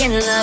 Devil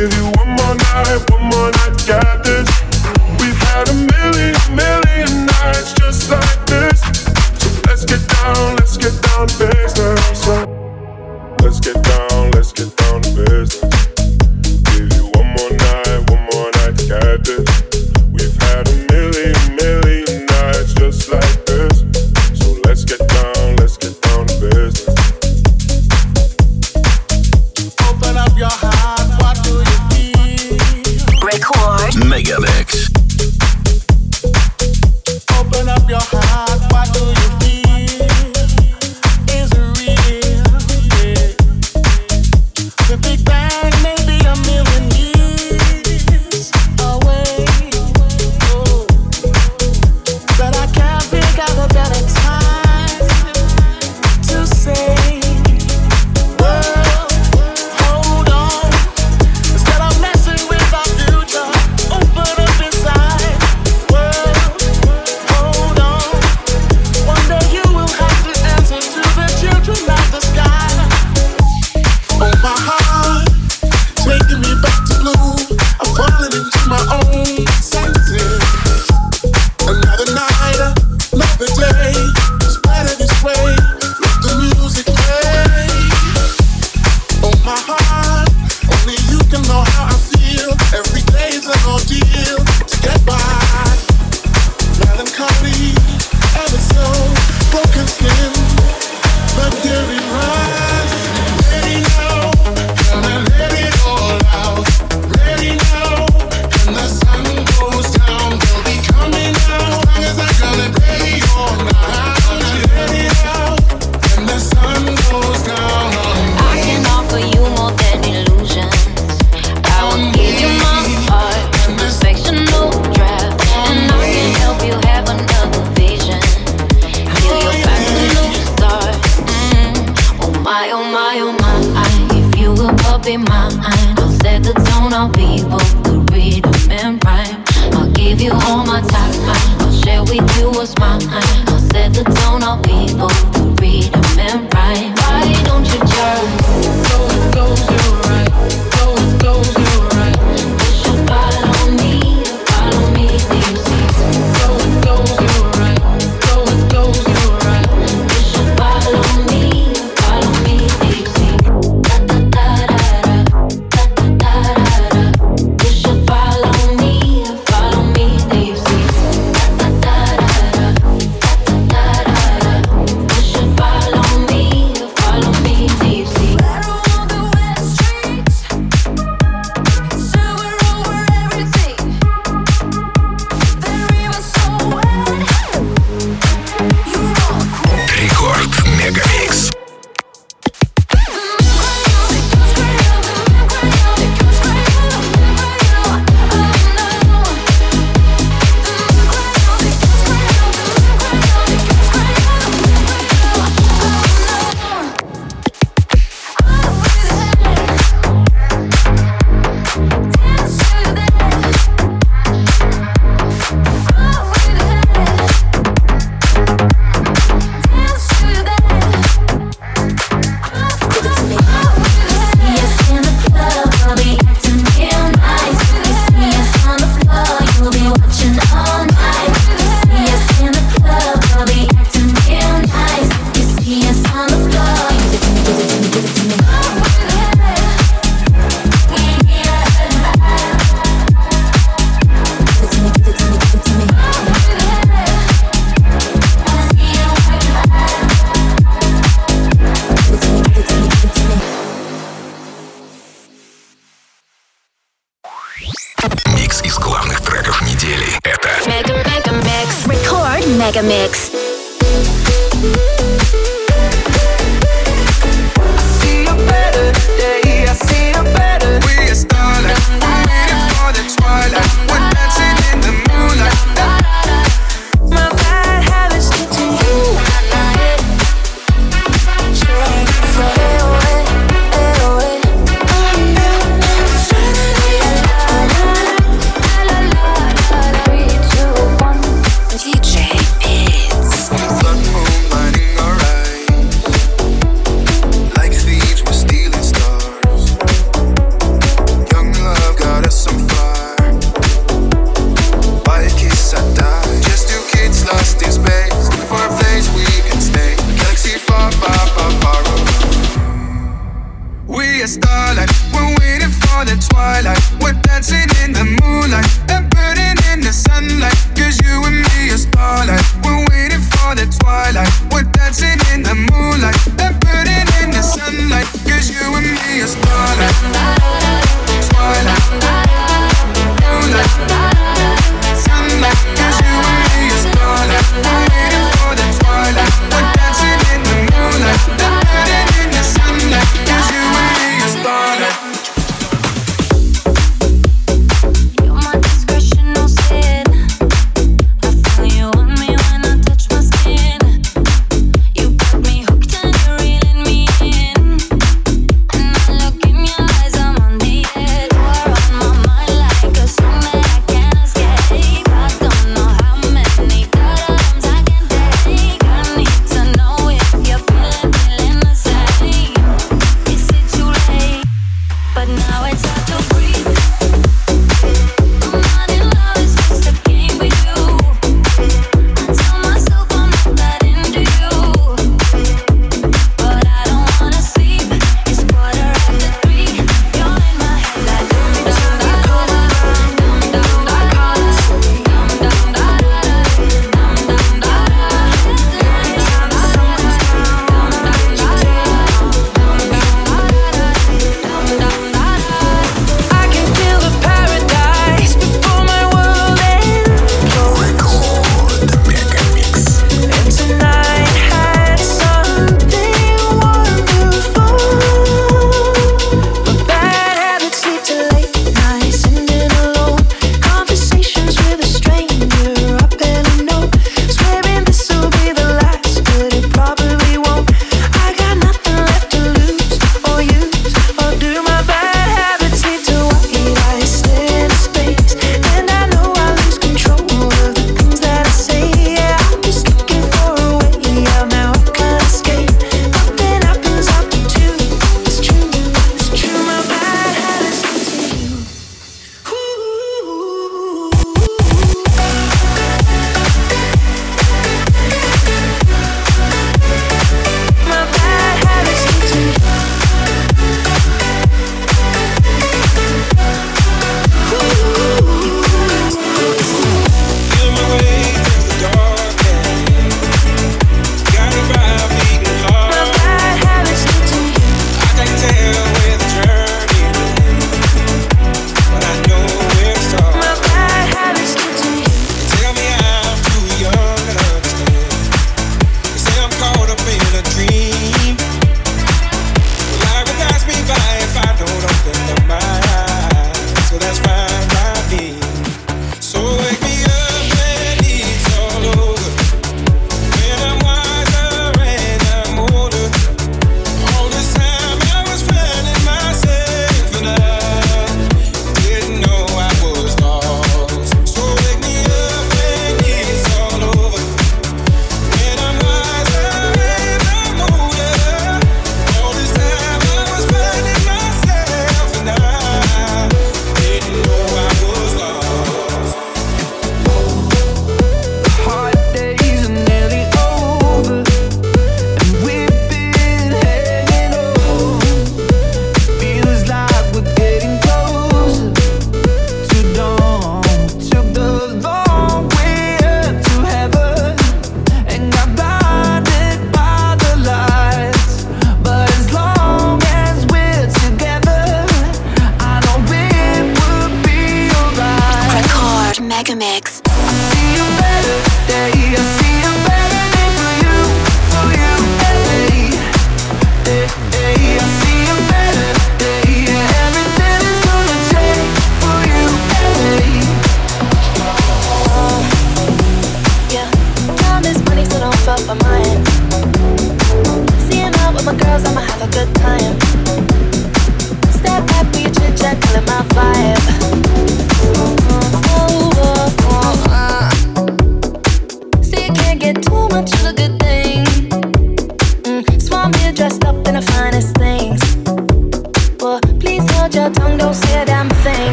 give you one more night, one more night, yeah.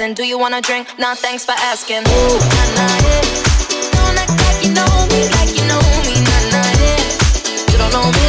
asking, do you wanna drink? Nah, thanks for asking. Ooh, nah, nah, yeah. Don't act like you know me, like you know me, nah, nah, yeah. You don't know me.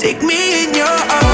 Take me in your arms.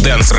Рекорд Дэнс